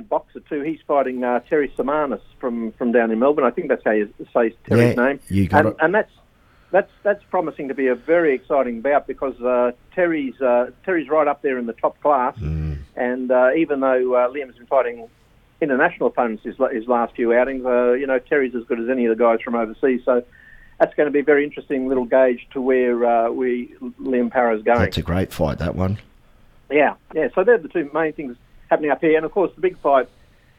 boxer too. He's fighting uh, Terry Samanis from, from down in Melbourne. I think that's how you say Terry's Yeah, name. you got and, it. and that's that's that's promising to be a very exciting bout because uh, Terry's uh, Terry's right up there in the top class. Mm. And uh, even though uh, Liam's been fighting international opponents his, his last few outings, uh, you know Terry's as good as any of the guys from overseas. So that's going to be a very interesting little gauge to where uh, we Liam Paro's going. That's a great fight, that one. Yeah, yeah. So they're the two main things happening up here, and of course the big fight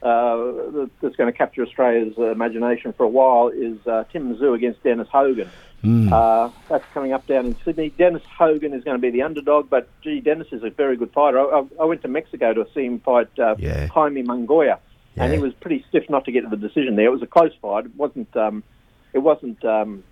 uh, that's going to capture Australia's uh, imagination for a while is uh, Tim Tszyu against Dennis Hogan. Uh, that's coming up down in Sydney. Dennis Hogan is going to be the underdog, but gee, Dennis is a very good fighter. I, I, I went to Mexico to see him fight uh, Yeah. Jaime Munguia, and he was pretty stiff not to get to the decision there. It was a close fight. It wasn't. Um, it wasn't um,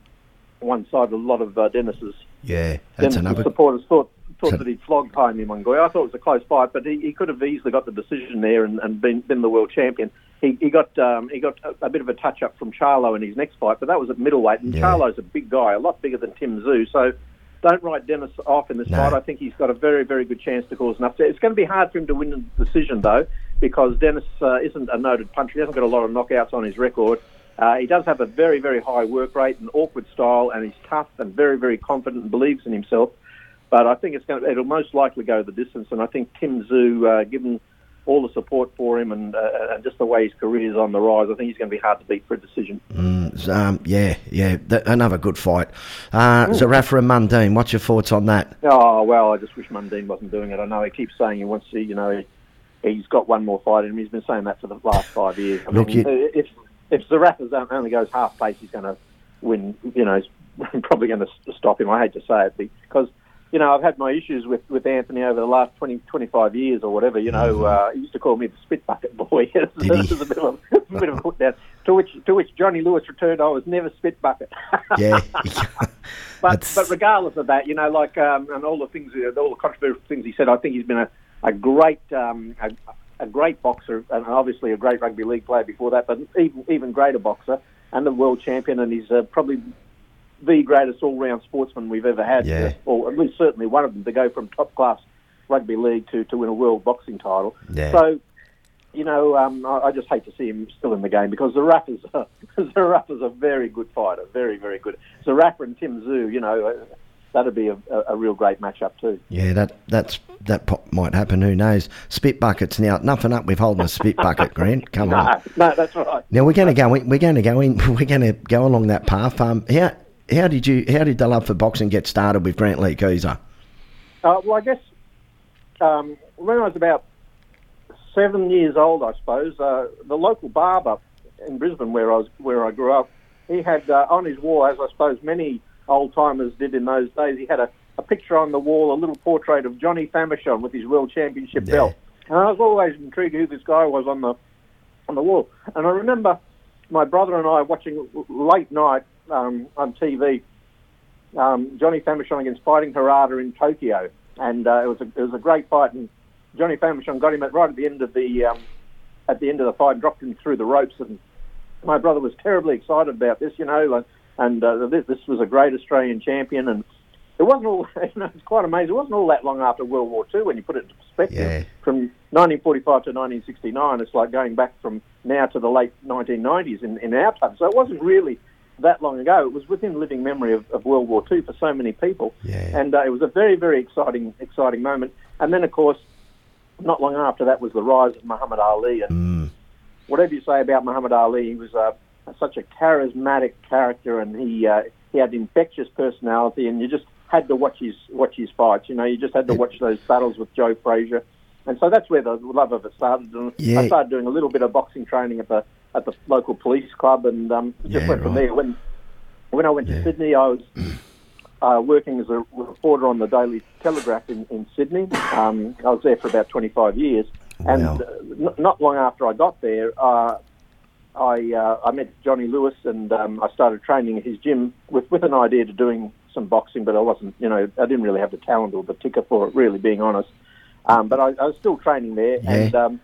one sided. A lot of uh, Dennis's Yeah, that's Dennis's another. supporters thought thought that he'd flogged Jaime Munguia. I thought it was a close fight, but he, he could have easily got the decision there and, and been, been the world champion. He, he got um, he got a, a bit of a touch up from Charlo in his next fight, but that was at middleweight, and Yeah. Charlo's a big guy, a lot bigger than Tim Tszyu. So don't write Dennis off in this No. fight. I think he's got a very very good chance to cause an upset. It's going to be hard for him to win the decision though, because Dennis uh, isn't a noted puncher. He hasn't got a lot of knockouts on his record. Uh, he does have a very, very high work rate and awkward style, and he's tough and very, very confident and believes in himself. But I think it's going to, it'll most likely go the distance, and I think Tim Tszyu, uh, given all the support for him and, uh, and just the way his career is on the rise, I think he's going to be hard to beat for a decision. Mm, um, yeah, yeah, th- another good fight. Uh, Zerafa and Mundine, what's your thoughts on that? Oh well, I just wish Mundine wasn't doing it. I know he keeps saying he wants to, you know, he, he's got one more fight in him. He's been saying that for the last five years. I Look, mean, you- if if Zerafa only goes half pace, he's going to win. You know, he's probably going to stop him. I hate to say it because. You know, I've had my issues with, with Anthony over the last 20, 25 years or whatever. You know, uh, he used to call me the spit bucket boy. it was a bit of a, a bit of a put down. To which, to which Johnny Lewis returned, I was never spit bucket. Yeah, But That's- but regardless of that, you know, like um, and all the things, all the controversial things he said, I think he's been a, a great um, a, a great boxer and obviously a great rugby league player before that, but even even greater boxer and the world champion, and he's uh, probably the greatest all-round sportsman we've ever had, Yeah. or at least certainly one of them to go from top-class rugby league to, to win a world boxing title. Yeah. So you know, um, I, I just hate to see him still in the game because Zerafa's a, Zerafa's a very good fighter, very, very good. Zerafa and Tim Tszyu, you know, uh, that'd be a, a, real great matchup too. yeah, that that's that might happen. Who knows? Spit buckets now. Nothing up with holding a spit bucket, Grant. Come on. No, no, that's right. Now we're going to go. We're going to go in. We're going to go along that path. Um, how how did you how did the love for boxing get started with Grantlee Kieza? Uh, well, I guess um, when I was about seven years old, I suppose, uh, the local barber in Brisbane, where I was, where I grew up, he had uh, on his wall, as I suppose many old timers did in those days, he had a, a picture on the wall, a little portrait of Johnny Famechon with his world championship Yeah. belt. And I was always intrigued who this guy was on the on the wall. And I remember my brother and I watching late night um, on TV um, Johnny Famechon against Fighting Harada in Tokyo, and uh, it was a, it was a great fight. And Johnny Famechon got him at right at the end of the um, at the end of the fight, and dropped him through the ropes. And my brother was terribly excited about this, you know, like, and uh, this, this was a great Australian champion. And it wasn't all, you know, it's quite amazing. It wasn't all that long after World War II when you put it into perspective. Yeah. From 1945 to 1969, it's like going back from now to the late 1990s in, in our time. So it wasn't really that long ago. It was within living memory of, of World War II for so many people, Yeah. and uh, it was a very, very exciting, exciting moment. And then, of course, not long after that was the rise of Muhammad Ali. And Mm, whatever you say about Muhammad Ali, he was uh, such a charismatic character, and he uh, he had infectious personality, and you just had to watch his watch his fights. You know, you just had to watch those battles with Joe Frazier, and so that's where the love of it started. And Yeah. I started doing a little bit of boxing training at the at the local police club, and um, it just Yeah, went from there. When when I went Yeah. to Sydney, I was. Uh, working as a reporter on the Daily Telegraph in, in Sydney. Um, I was there for about 25 years. And Wow. uh, n- not long after I got there, uh, I uh, I met Johnny Lewis and um, I started training at his gym with, with an idea to doing some boxing, but I wasn't, you know, I didn't really have the talent or the ticker for it, really, being honest. Um, but I, I was still training there, Yeah. and um,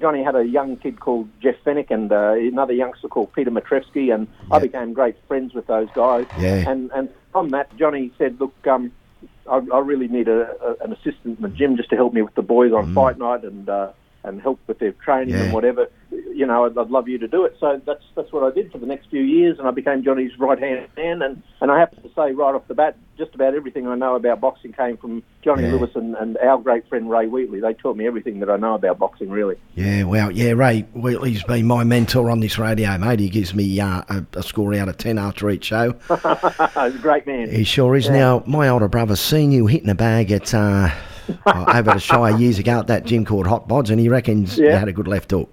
Johnny had a young kid called Jeff Fenech and uh, another youngster called Peter Matrevsky, and I became great friends with those guys. Yeah. And and from that, Johnny said, "Look, um, I, I really need a, a, an assistant in the gym just to help me with the boys Mm. on fight night and uh, and help with their training Yeah. and whatever, you know, I'd, I'd love you to do it. So that's that's what I did for the next few years, and I became Johnny's right hand man. And, and I have to say right off the bat, just about everything I know about boxing came from Johnny Yeah. Lewis and, and our great friend Ray Wheatley. They taught me everything that I know about boxing, really. Yeah, well, yeah, Ray Wheatley's been my mentor on this radio, mate. He gives me uh, a, a score out of 10 after each show. He's a great man. He sure is. Now, my older brother's seen you hitting a bag at uh, over the Shire years ago at that gym called Hot Bods, and he reckons you had a good left hook.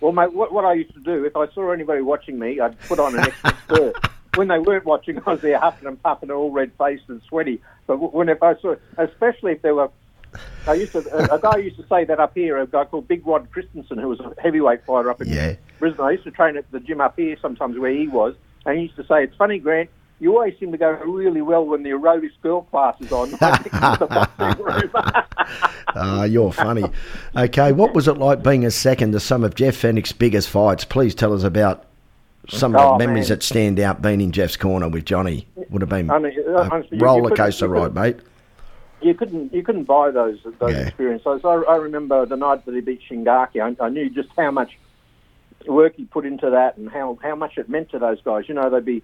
Well, mate, what, what I used to do, if I saw anybody watching me, I'd put on an extra skirt. When they weren't watching, I was there huffing and puffing, all red-faced and sweaty. But when if I saw, especially if there were, I used to, a, a guy used to say that up here, a guy called Big Rod Christensen, who was a heavyweight fighter up in Yeah. Brisbane. I used to train at the gym up here sometimes where he was, and he used to say, "It's funny, Grant." You always seem to go really well when the aerobics girl class is on. Right next to the boxing room. Ah, you're funny. Okay, what was it like being a second to some of Jeff Fenech's biggest fights? Please tell us about some of Oh, the memories man. that stand out being in Jeff's corner with Johnny. Would have been I mean, uh, a honestly, roller coaster ride, mate. you couldn't you couldn't buy those those Yeah. experiences. I, I remember the night that he beat Shingaki. I, I knew just how much work he put into that and how, how much it meant to those guys. You know, they'd be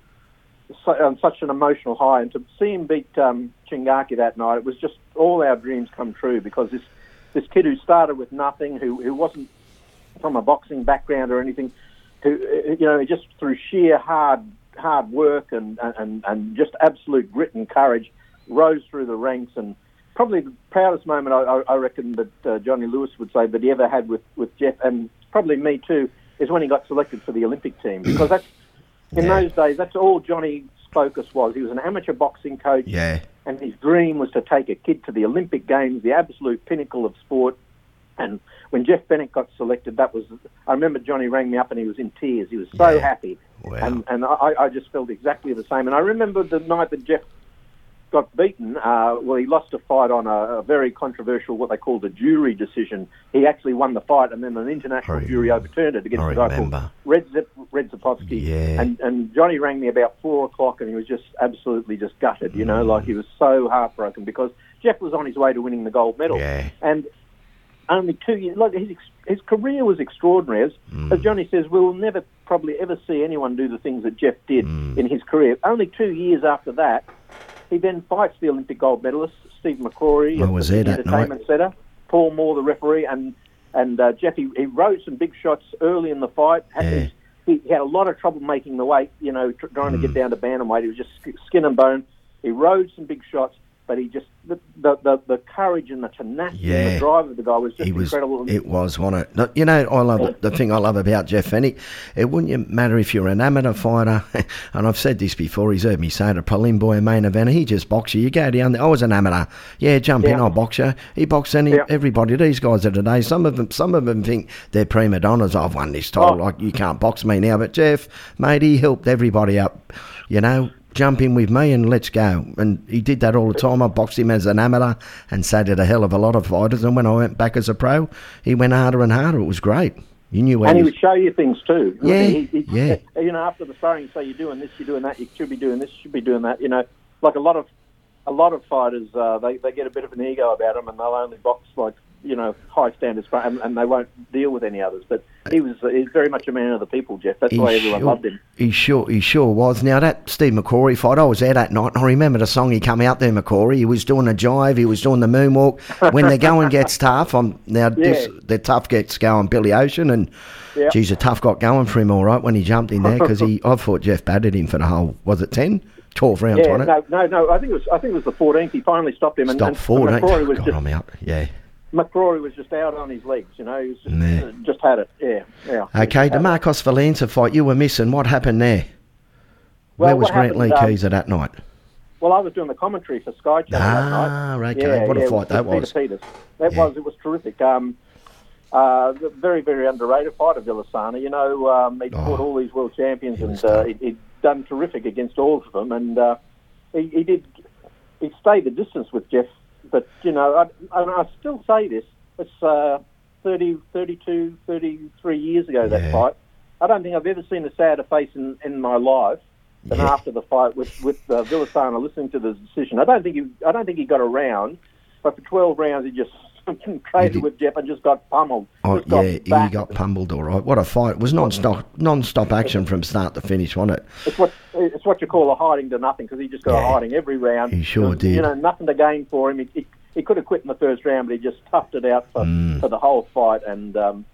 so, on such an emotional high, and to see him beat um, Shingaki that night, it was just all our dreams come true because this this kid who started with nothing, who who wasn't from a boxing background or anything, who uh, you know just through sheer hard hard work and and and just absolute grit and courage rose through the ranks. And probably the proudest moment I, I- I reckon that uh, Johnny Lewis would say that he ever had with, with Jeff and probably me too is when he got selected for the Olympic team. Because that's in Yeah. those days that's all Johnny's focus was. He was an amateur boxing coach Yeah, and his dream was to take a kid to the Olympic Games, the absolute pinnacle of sport. And when Jeff Fenech got selected, that was I remember Johnny rang me up and he was in tears. He was so Yeah. happy, Wow. and and I, I just felt exactly the same. And I remember the night that Jeff got beaten. Uh, well, he lost a fight on a, a very controversial, what they called a jury decision. He actually won the fight, and then an international I jury overturned it against I a guy remember. called Red Zip, Redzepovski. Yeah. And and Johnny rang me about four o'clock, and he was just absolutely just gutted. You know, like he was so heartbroken because Jeff was on his way to winning the gold medal, Yeah. and only two years. Like his his career was extraordinary. As, Mm. as Johnny says, we'll never probably ever see anyone do the things that Jeff did Mm. in his career. Only two years after that, he then fights the Olympic gold medalist Steve McCrory at was the Entertainment Centre. Paul Moore, the referee, and and uh, Jeff. He, he rode some big shots early in the fight. Had Yeah. his- he, he had a lot of trouble making the weight. You know, tr- trying to get Mm. down to bantamweight. He was just skin and bone. He rode some big shots. But he just the the, the, the courage and the tenacity and the drive of the guy was just was. incredible. It was, wasn't it? You know, I love it. The thing I love about Jeff Fenech, it wouldn't matter if you're an amateur fighter, and I've said this before. He's heard me say it. A prelim boy, a main event, he just box you. You go down there. I was an amateur. Yeah, jump in. I'll box you. He boxed any Yeah. everybody. These guys of today, some of them, some of them think they're prima donnas. I've won this title. Oh. Like you can't box me now. But Jeff, mate, he helped everybody up. You know. Jump in with me and let's go. And he did that all the time. I boxed him as an amateur and so did a hell of a lot of fighters. And when I went back as a pro, he went harder and harder. It was great. You knew where and he he would show you things too. Yeah, He- he- yeah. You know, after the sparring, say you're doing this, you're doing that, you should be doing this, you should be doing that. You know, like a lot of a lot of fighters, uh, they they get a bit of an ego about them, and they'll only box like you know high standards, for, and, and they won't deal with any others. But he was he's very much a man of the people, Jeff. That's He why everyone sure- loved him. He sure, he sure was. Now that Steve McCrory fight, I was there that night, and I remember the song he come out there, McCrory. He was doing a jive, he was doing the moonwalk. When the going gets tough, I'm now this, the tough gets going. Billy Ocean, and Yeah. geez, the tough got going for him all right when he jumped in there because he, I thought Jeff battered him for the whole. Was it ten? Twelve rounds, Yeah, wasn't it? no, no, no. I think it was I think it was the 14th. He finally stopped him, and, Stop and four, don't McCrory was God, just. Yeah. McCrory was just out on his legs. You know, he was just, Yeah. uh, just had it. Yeah, yeah. Okay, the Marcos Villasana fight you were missing. What happened there? Well, Where was Grantlee um, at that night? Well, I was doing the commentary for Sky Channel that night. Ah, okay. Yeah, what a fight that was. Peter Peters. That was it was terrific. Um, uh, very very underrated fighter Villasana. You know, um, he'd Oh. fought all these world champions He and uh, he'd, he'd done terrific against all of them. And uh, he, he did. He stayed the distance with Jeff, but you know, I, and I still say this. It's uh, 30, 32, 33 years ago that Yeah. fight. I don't think I've ever seen a sadder face in, in my life than Yeah. after the fight with with uh, Villasana listening to the decision. I don't think he I don't think he got around, but for twelve rounds he just traded did. with Jeff and just got pummeled. Oh, Just got yeah, he got pummeled all right. What a fight. It was non-stop, non-stop action from start to finish, wasn't it? It's what it's what you call a hiding to nothing because he just got Yeah. a hiding every round. He sure was, did. You know, nothing to gain for him. He, he, he could have quit in the first round, but he just toughed it out for, Mm. for the whole fight, and um,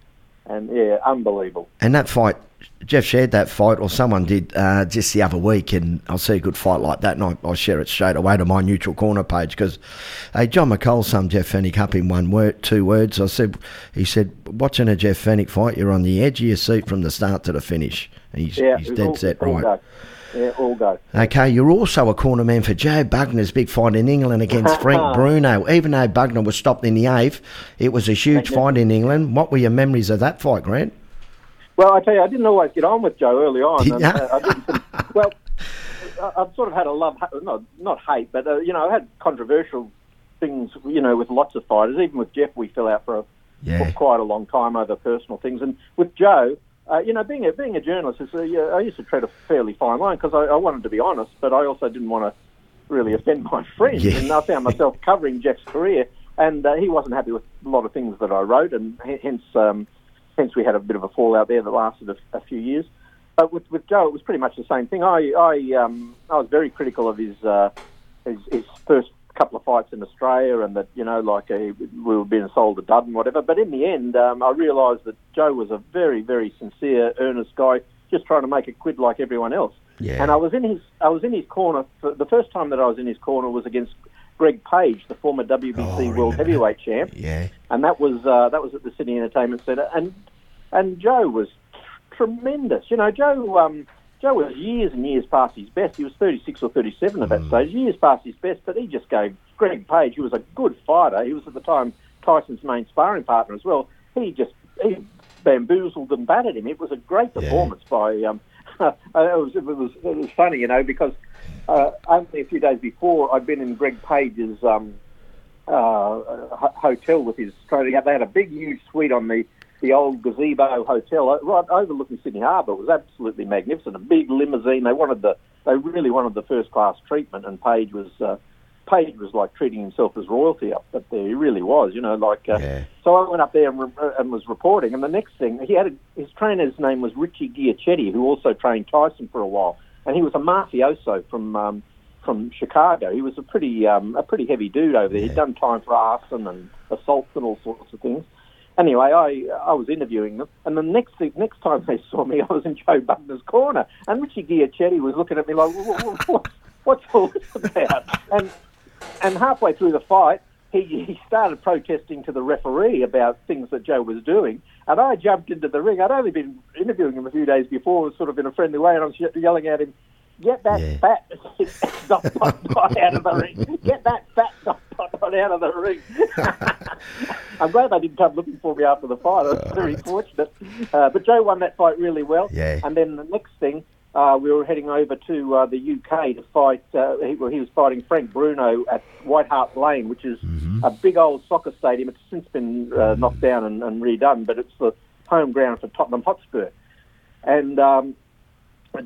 and yeah, unbelievable. And that fight, Jeff shared that fight, or someone did uh, just the other week, and I'll see a good fight like that, and I, I share it straight away to my neutral corner page because, hey, John McCall summed Jeff Fenech up in one word, two words. I said, he said, watching a Jeff Fenech fight, you're on the edge of your seat from the start to the finish. And he's, Yeah, he's dead set right. Yeah, all go. Okay, you're also a corner man for Joe Bugner's big fight in England against Frank Bruno. Even though Bugner was stopped in the eighth, it was a huge fight in England. What were your memories of that fight, Grant? Well, I tell you, I didn't always get on with Joe early on. Did and, uh, I didn't, well, I've sort of had a love, not not hate, but uh, you know, I had controversial things, you know, with lots of fighters. Even with Jeff, we fell out for, a, Yeah. for quite a long time over personal things. And with Joe, uh, you know, being a being a journalist, is, uh, yeah, I used to tread a fairly fine line because I, I wanted to be honest, but I also didn't want to really offend my friends. Yeah. And I found myself covering Jeff's career, and uh, he wasn't happy with a lot of things that I wrote, and hence. Um, hence we had a bit of a fallout there that lasted a, a few years. But with, with Joe, it was pretty much the same thing. I I, um, I was very critical of his, uh, his his first couple of fights in Australia, and that you know, like uh, we were being sold a dud and whatever. But in the end, um, I realised that Joe was a very very sincere, earnest guy, just trying to make a quid like everyone else. Yeah. And I was in his I was in his corner. For, the first time that I was in his corner was against Greg Page, the former WBC Oh, World Heavyweight champ Yeah. and that was uh, that was at the Sydney Entertainment Centre, and and Joe was tremendous. You know, Joe um, Joe was years and years past his best. He was 36 or 37 at that stage, years past his best. But he just gave Greg Page, who was a good fighter, he was at the time Tyson's main sparring partner as well. He just he bamboozled and battered him. It was a great Yeah. performance by. Um, it was it was it was funny, you know, because uh, only a few days before I'd been in Greg Page's. Um, uh, ho- hotel with his trainer. They had a big, huge suite on the, the old gazebo hotel right overlooking Sydney Harbour. It was absolutely magnificent. A big limousine. They wanted the they really wanted the first class treatment, and Page was uh, Page was like treating himself as royalty up, up there. He really was, you know, like. Uh, Yeah. So I went up there and, re- and was reporting, and the next thing he had a, his trainer's name was Richie Giachetti, who also trained Tyson for a while, and he was a mafioso from. Um, from Chicago. He was a pretty um, a pretty heavy dude over there. He'd done time for arson and assaults and all sorts of things. Anyway, I I was interviewing them, and the next next time they saw me, I was in Joe Bugner's corner, and Richie Giachetti was looking at me like, what, what, what, "What's all this about?" And and halfway through the fight, he he started protesting to the referee about things that Joe was doing, and I jumped into the ring. I'd only been interviewing him a few days before, sort of in a friendly way, and I was yelling at him. Get that Yeah. fat dot dot dot out of the ring. Get that fat dot dot dot out of the ring. I'm glad they didn't come looking for me after the fight. I was very fortunate. Uh, but Joe won that fight really well. Yeah. And then the next thing, uh, we were heading over to uh, the UK to fight. Uh, he, well, he was fighting Frank Bruno at White Hart Lane, which is a big old soccer stadium. It's since been uh, knocked down and, and redone, but it's the home ground for Tottenham Hotspur. And um,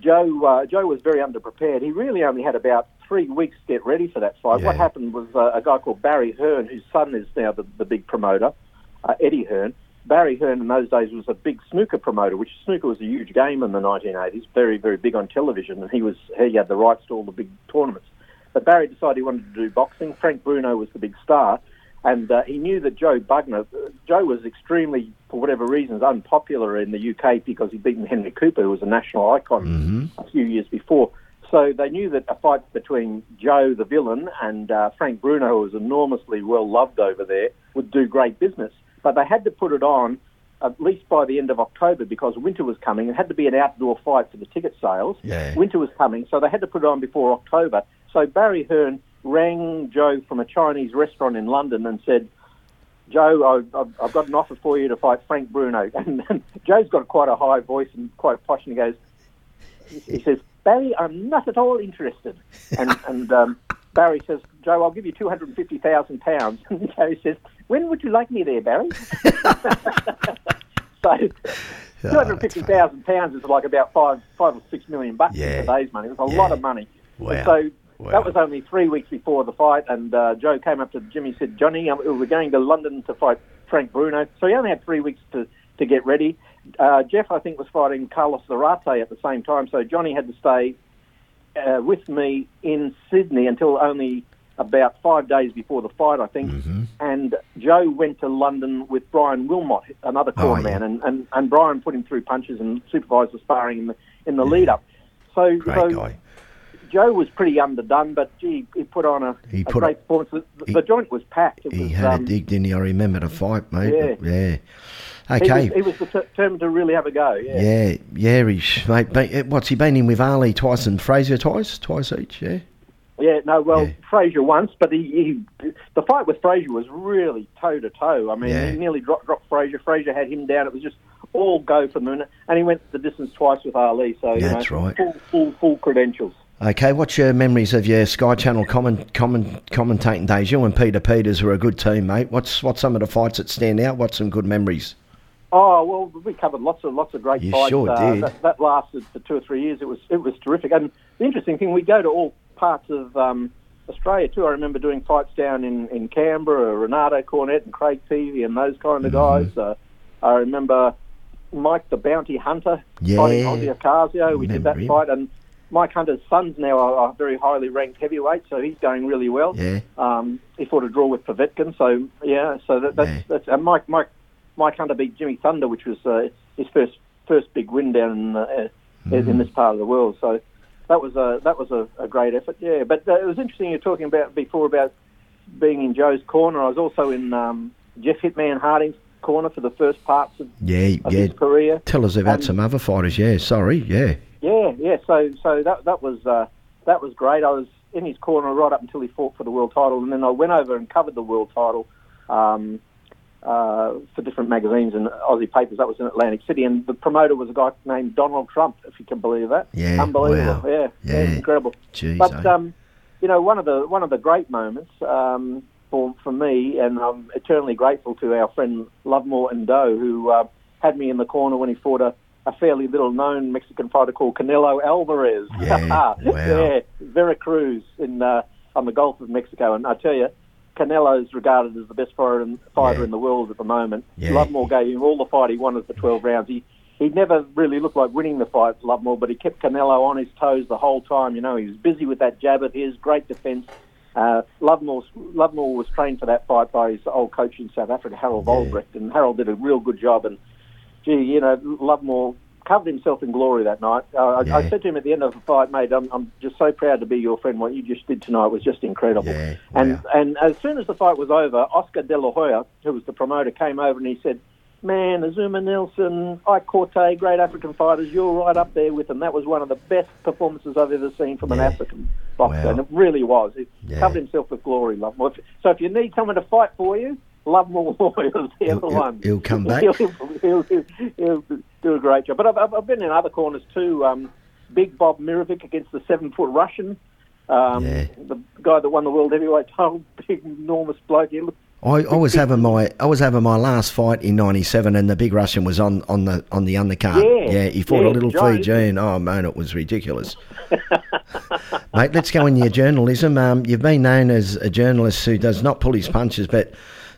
Joe uh, Joe was very underprepared. He really only had about three weeks to get ready for that fight. What happened was uh, a guy called Barry Hearn, whose son is now the, the big promoter, uh, Eddie Hearn. Barry Hearn in those days was a big snooker promoter, which snooker was a huge game in the 1980s, very very big on television, and he was he had the rights to all the big tournaments. But Barry decided he wanted to do boxing. Frank Bruno was the big star, and uh, he knew that Joe Bugner, Joe was extremely, for whatever reasons, unpopular in the UK because he'd beaten Henry Cooper, who was a national icon a few years before. So they knew that a fight between Joe, the villain, and uh, Frank Bruno, who was enormously well loved over there, would do great business. But they had to put it on at least by the end of October because winter was coming. It had to be an outdoor fight for the ticket sales. Yeah. Winter was coming, so they had to put it on before October. So Barry Hearn rang Joe from a Chinese restaurant in London and said, Joe, I- I've, I've got an offer for you to fight Frank Bruno. And, and Joe's got quite a high voice and quite posh, and he goes, he says, Barry, I'm not at all interested. And, and um, Barry says, Joe, I'll give you £250,000. And Joe says, when would you like me there, Barry? so £250,000 is like about five, five or six million bucks Yeah. in today's money. It's a Yeah. lot of money. Wow. So Wow. that was only three weeks before the fight, and uh, Joe came up to Jimmy and said, Johnny, um, we're going to London to fight Frank Bruno. So he only had three weeks to, to get ready. Uh, Jeff, I think, was fighting Carlos Zarate at the same time, so Johnny had to stay uh, with me in Sydney until only about five days before the fight, I think. Mm-hmm. And Joe went to London with Brian Wilmot, another corner Oh, yeah. man, and, and, and Brian put him through punches and supervised the sparring in the in the lead up. So, Great so guy. Joe was pretty underdone, but gee, he put on a, He a put great a- performance. The, he- the joint was packed. It He was, had um, a dig, didn't he? I remember the fight, mate. Yeah. Yeah. he Okay. was, he was determined to really have a go. Yeah. yeah, yeah, he's mate. be- What's he been in with Ali twice and Frazier twice, twice each? Yeah, Yeah, no, well, Yeah. Frazier once, but he, he the fight with Frazier was really toe to toe. I mean, Yeah. he nearly dropped, dropped Frazier. Frazier had him down. It was just all go for the moon, and he went the distance twice with Ali. So you That's know, right. full, full, full credentials. Okay, what's your memories of your Sky Channel comment, comment, commentating days? You and Peter Peters were a good team, mate. What's what's some of the fights that stand out? What's some good memories? Oh well, we covered lots of lots of great You fights. sure uh, did. That, that lasted for two or three years. It was it was terrific. And the interesting thing, we go to all parts of um, Australia too. I remember doing fights down in in Canberra, Renato Cornett and Craig Peavy and those kind of Mm-hmm. guys. Uh, I remember Mike the Bounty Hunter Yeah. fighting Ossie Ocasio. We did that him. fight and. Mike Hunter's sons now are, very highly ranked heavyweights, so he's going really well. Yeah, Um, he fought a draw with Povetkin, so yeah. So that, that's Yeah. that's and Mike Mike Mike Hunter beat Jimmy Thunder, which was uh, his first first big win down in, uh, Mm. in this part of the world. So that was a that was a, a great effort. Yeah, but uh, it was interesting you're talking about before about being in Joe's corner. I was also in um, Jeff Hitman Harding's corner for the first parts of, yeah, of yeah. his career. Tell us about Um, some other fighters. Yeah, sorry. Yeah, Yeah, yeah. So, so that that was uh, that was great. I was in his corner right up until he fought for the world title, and then I went over and covered the world title um, uh, for different magazines and Aussie papers. That was in Atlantic City, and the promoter was a guy named Donald Trump, if you can believe that. Yeah, unbelievable. wow. Yeah, Yeah. incredible. jeez. But eh? um, you know, one of the one of the great moments um, for for me, and I'm eternally grateful to our friend Lovemore N'dou, who uh, had me in the corner when he fought a, a fairly little known Mexican fighter called Canelo Alvarez. Yeah, wow. yeah, Veracruz in uh, on the Gulf of Mexico, and I tell you. Canelo is regarded as the best fighter in, fighter Yeah. in the world at the moment. Yeah. Lovemore gave him all the fight he wanted for 12 rounds. He he never really looked like winning the fight, for Lovemore, but he kept Canelo on his toes the whole time. You know, he was busy with that jab of his, great defence. Uh, Lovemore, Lovemore was trained for that fight by his old coach in South Africa, Harold Yeah. And Harold did a real good job. And gee, you know, Lovemore covered himself in glory that night. Uh, Yeah. I, I said to him at the end of the fight, mate, I'm, I'm just so proud to be your friend. What you just did tonight was just incredible. Yeah, And wow. and as soon as the fight was over, Oscar De La Hoya, who was the promoter, came over and he said, "Man, Azuma Nelson, Ike Quartey, great African fighters, you're right up there with them. That was one of the best performances I've ever seen from an African boxer, Wow. and it really was. He Yeah. covered himself with glory, Lovemore. If- So if you need someone to fight for you, Lovemore Lawyers, the He'll- other he'll- one. he'll come back. he'll, he'll, do a great job. But I've, I've been in other corners too. Um, Big Bob Mirovic against the seven-foot Russian. Um, Yeah. The guy that won the world heavyweight title, big, enormous bloke. He looked, I, I was having my I was having my last fight in '97, and the big Russian was on, on the on the undercard. Yeah, he fought a yeah, little Joe. Fijian. Oh man, it was ridiculous. Mate, let's go in your journalism. Um, you've been known as a journalist who does not pull his punches, but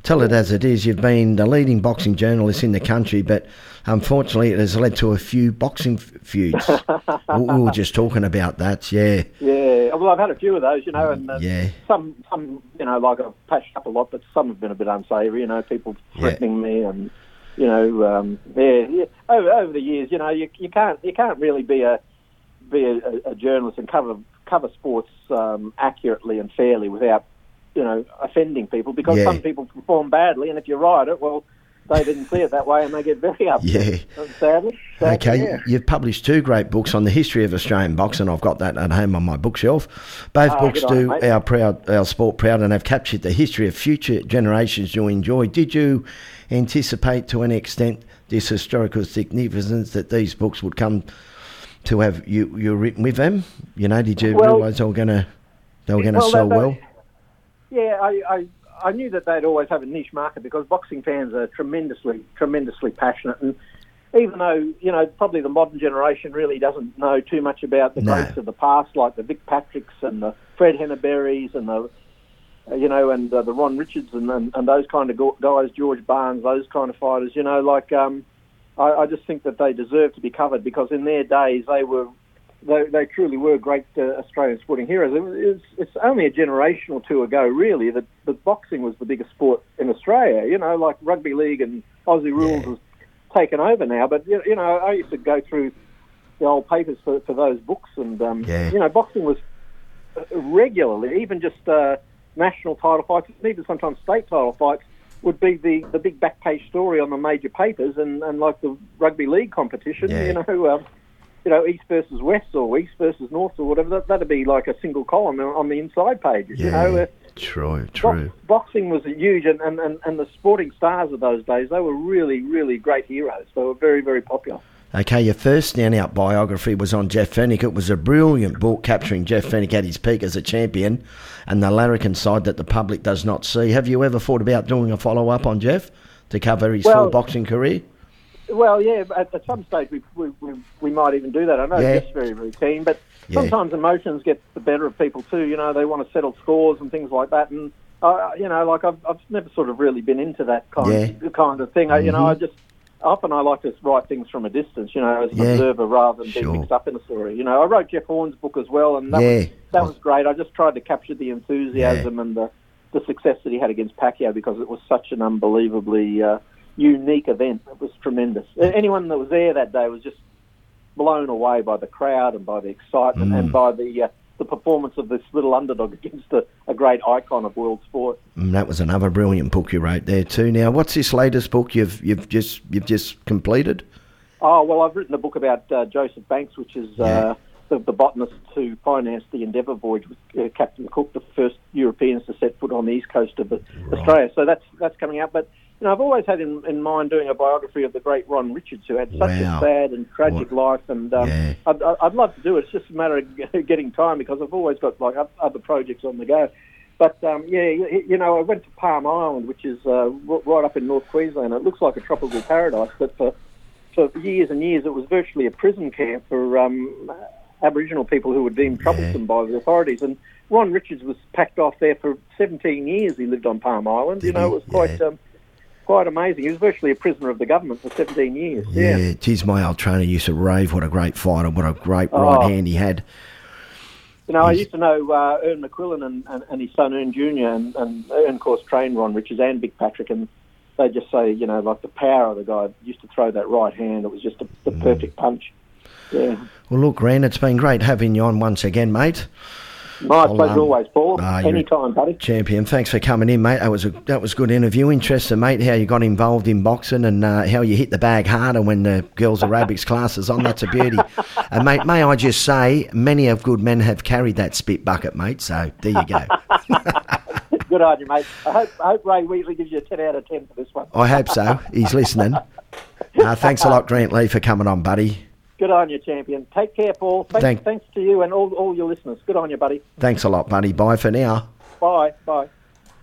tell it as it is. You've been the leading boxing journalist in the country, but unfortunately, it has led to a few boxing f- feuds. we, we were just talking about that. Yeah, yeah. Well, I've had a few of those, you know, and uh, yeah, some, some, you know, like I've patched up a lot, but some have been a bit unsavoury. You know, people Yeah. threatening me, and you know, um, yeah, yeah. Over, over the years, you know, you, you can't, you can't really be a be a, a journalist and cover cover sports um, accurately and fairly without, you know, offending people because Yeah. some people perform badly, and if you write it, well, they didn't see it that way, and they get very upset. Yeah. Sadly. sadly Okay, yeah. you've published two great books on the history of Australian boxing. I've got that at home on my bookshelf. Both Ah, books good on do our proud, our sport proud, and have captured the history of future generations you'll enjoy. Did you anticipate to any extent this historical significance that these books would come to have you you written with them? You know, did you Well- realise they were going to they were going to Well, sell well? Yeah, I, I I knew that they'd always have a niche market because boxing fans are tremendously tremendously passionate, and even though you know probably the modern generation really doesn't know too much about the No. greats of the past, like the Vic Patricks and the Fred Henneberries and the you know and uh, the Ron Richards and, and and those kind of guys, George Barnes, those kind of fighters. You know, like um, I, I just think that they deserve to be covered because in their days they were. They, they truly were great uh, Australian sporting heroes. It was, it's, only a generation or two ago, really, that, that boxing was the biggest sport in Australia. You know, like rugby league and Aussie rules Yeah. has taken over now. But you you know, I used to go through the old papers for, for those books, and um, Yeah. you know, boxing was uh, regularly, even just uh, national title fights, even sometimes state title fights, would be the, the big back page story on the major papers, and, and like the rugby league competition, Yeah. you know. Um, you know, East versus West or East versus North or whatever. That, that'd be like a single column on the inside pages. You Yeah, know, uh, true, true. boxing was huge, and, and, and, and the sporting stars of those days, they were really, really great heroes. They were very, very popular. Okay, your first standout biography was on Jeff Fenech. It was a brilliant book capturing Jeff Fenech at his peak as a champion and the larrikin side that the public does not see. Have you ever thought about doing a follow up on Jeff to cover his Well- full boxing career? Well, yeah, at, at some stage we, we, we, we might even do that. I know Yeah. Jeff's very, very keen, but Yeah. sometimes emotions get the better of people too. You know, they want to settle scores and things like that. And, uh, you know, like I've, I've never sort of really been into that kind, Yeah. Mm-hmm. kind of thing. I, you know, I just, often I like to write things from a distance, you know, as an Yeah. observer rather than Sure. being mixed up in a story. You know, I wrote Jeff Horn's book as well, and that, Yeah. was, that was great. I just tried to capture the enthusiasm and the, the success that he had against Pacquiao because it was such an unbelievably uh, unique event. It was tremendous. Anyone that was there that day was just blown away by the crowd and by the excitement Mm. and by the uh, the performance of this little underdog against a, a great icon of world sport. Mm, that was another brilliant book you wrote there too. Now, what's this latest book you've you've just you've just completed? Oh well, I've written a book about uh, Joseph Banks, which is Yeah. uh, the, the botanist who financed the Endeavour voyage with uh, Captain Cook, the first Europeans to set foot on the east coast of uh, Australia. So that's that's coming out. But you know, I've always had in, in mind doing a biography of the great Ron Richards, who had such Wow. a sad and tragic life, and um, Yeah. I'd, I'd love to do it. It's just a matter of getting time because I've always got like other projects on the go. But um, yeah, you, you know, I went to Palm Island, which is uh, right up in North Queensland. It looks like a tropical paradise, but for for years and years, it was virtually a prison camp for um, Aboriginal people who were deemed troublesome by the authorities. And Ron Richards was packed off there for 17 years. He lived on Palm Island. You know, it was quite Yeah. um, quite amazing. He was virtually a prisoner of the government for 17 years. Yeah, Yeah. geez, my old trainer used to rave. What a great fighter! What a great Oh. right hand he had. You know, I used to know uh, Ern McQuillan and, and, and his son Ern Jr. and, and Ern, of course, trained Ron Richards and Vic Patrick, and they just say, you know, like the power of the guy used to throw that right hand. It was just a, the Mm. perfect punch. Yeah. Well, look, Ran, it's been great having you on once again, mate. My Well, pleasure um, always, Paul. you're- Anytime, buddy. Champion, thanks for coming in, mate. That was a that was good interview. Interesting, mate, how you got involved in boxing and uh, how you hit the bag harder when the girls' aerobics class is on. That's a beauty. And mate, may I just say, many of good men have carried that spit bucket, mate. So there you go. Good on you, mate. I hope, I hope Ray Wheatley gives you a 10 out of 10 for this one. I hope so. He's listening. Uh, thanks a lot, Grantlee, for coming on, buddy. Good on you, champion. Take care, Paul. Thanks, Thank- thanks to you and all, all your listeners. Good on you, buddy. Thanks a lot, buddy. Bye for now. Bye. Bye.